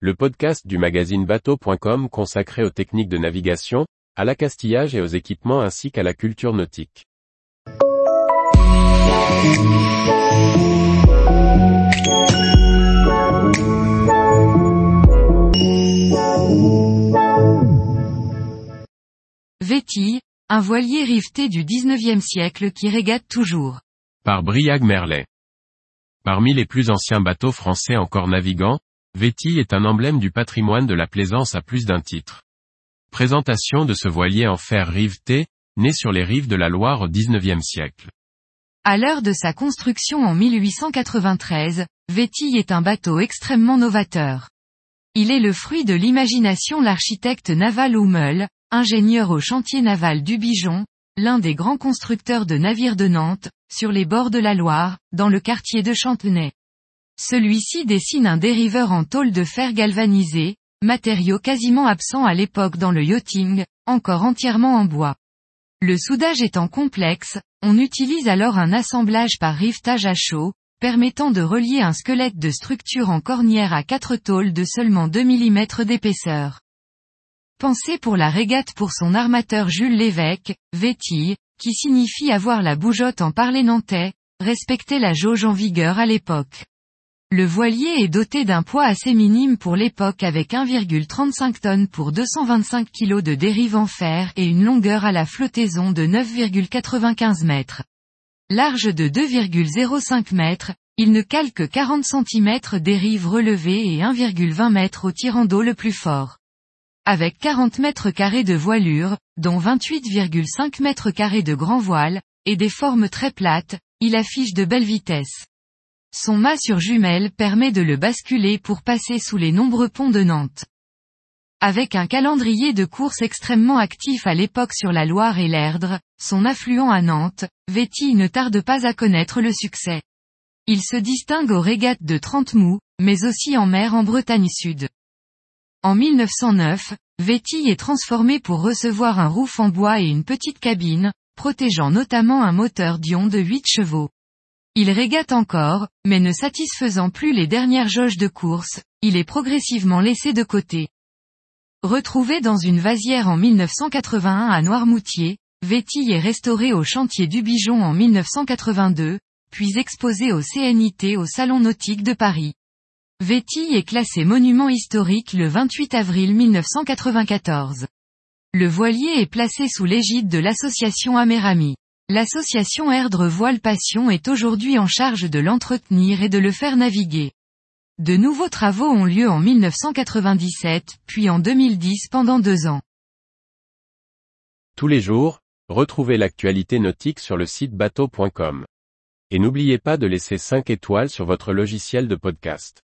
le podcast du magazine bateau.com consacré aux techniques de navigation, à l'accastillage et aux équipements ainsi qu'à la culture nautique. Vétille, un voilier riveté du 19e siècle qui régate toujours. Par Briag Merlet. Parmi les plus anciens bateaux français encore navigants, Vétille est un emblème du patrimoine de la plaisance à plus d'un titre. Présentation de ce voilier en fer riveté, né sur les rives de la Loire au 19e siècle. À l'heure de sa construction en 1893, Vétille est un bateau extrêmement novateur. Il est le fruit de l'imagination l'architecte naval Hummel, ingénieur au chantier naval du Bijon, l'un des grands constructeurs de navires de Nantes, sur les bords de la Loire, dans le quartier de Chantenay. Celui-ci dessine un dériveur en tôle de fer galvanisé, matériau quasiment absent à l'époque dans le yachting, encore entièrement en bois. Le soudage étant complexe, on utilise alors un assemblage par rivetage à chaud, permettant de relier un squelette de structure en cornière à quatre tôles de seulement 2 mm d'épaisseur. Pensé pour la régate pour son armateur Jules Lévesque, Vétille, qui signifie avoir la bougeotte en parler nantais, respecter la jauge en vigueur à l'époque. Le voilier est doté d'un poids assez minime pour l'époque avec 1,35 tonnes pour 225 kg de dérive en fer et une longueur à la flottaison de 9,95 mètres. Large de 2,05 mètres, il ne cale que 40 cm dérive relevée et 1,20 mètres au tirant d'eau le plus fort. Avec 40 mètres carrés de voilure, dont 28,5 mètres carrés de grand voile, et des formes très plates, il affiche de belles vitesses. Son mât sur jumelle permet de le basculer pour passer sous les nombreux ponts de Nantes. Avec un calendrier de course extrêmement actif à l'époque sur la Loire et l'Erdre, son affluent à Nantes, Vétille ne tarde pas à connaître le succès. Il se distingue aux régates de Trente Mous, mais aussi en mer en Bretagne Sud. En 1909, Vétille est transformé pour recevoir un roof en bois et une petite cabine, protégeant notamment un moteur Dion de 8 chevaux. Il régate encore, mais ne satisfaisant plus les dernières jauges de course, il est progressivement laissé de côté. Retrouvé dans une vasière en 1981 à Noirmoutier, Vétille est restauré au chantier du Bijon en 1982, puis exposé au CNIT au Salon Nautique de Paris. Vétille est classé monument historique le 28 avril 1994. Le voilier est placé sous l'égide de l'association Amérami. L'association Erdre Voile Passion est aujourd'hui en charge de l'entretenir et de le faire naviguer. De nouveaux travaux ont lieu en 1997, puis en 2010 pendant deux ans. Tous les jours, retrouvez l'actualité nautique sur le site bateau.com. Et n'oubliez pas de laisser 5 étoiles sur votre logiciel de podcast.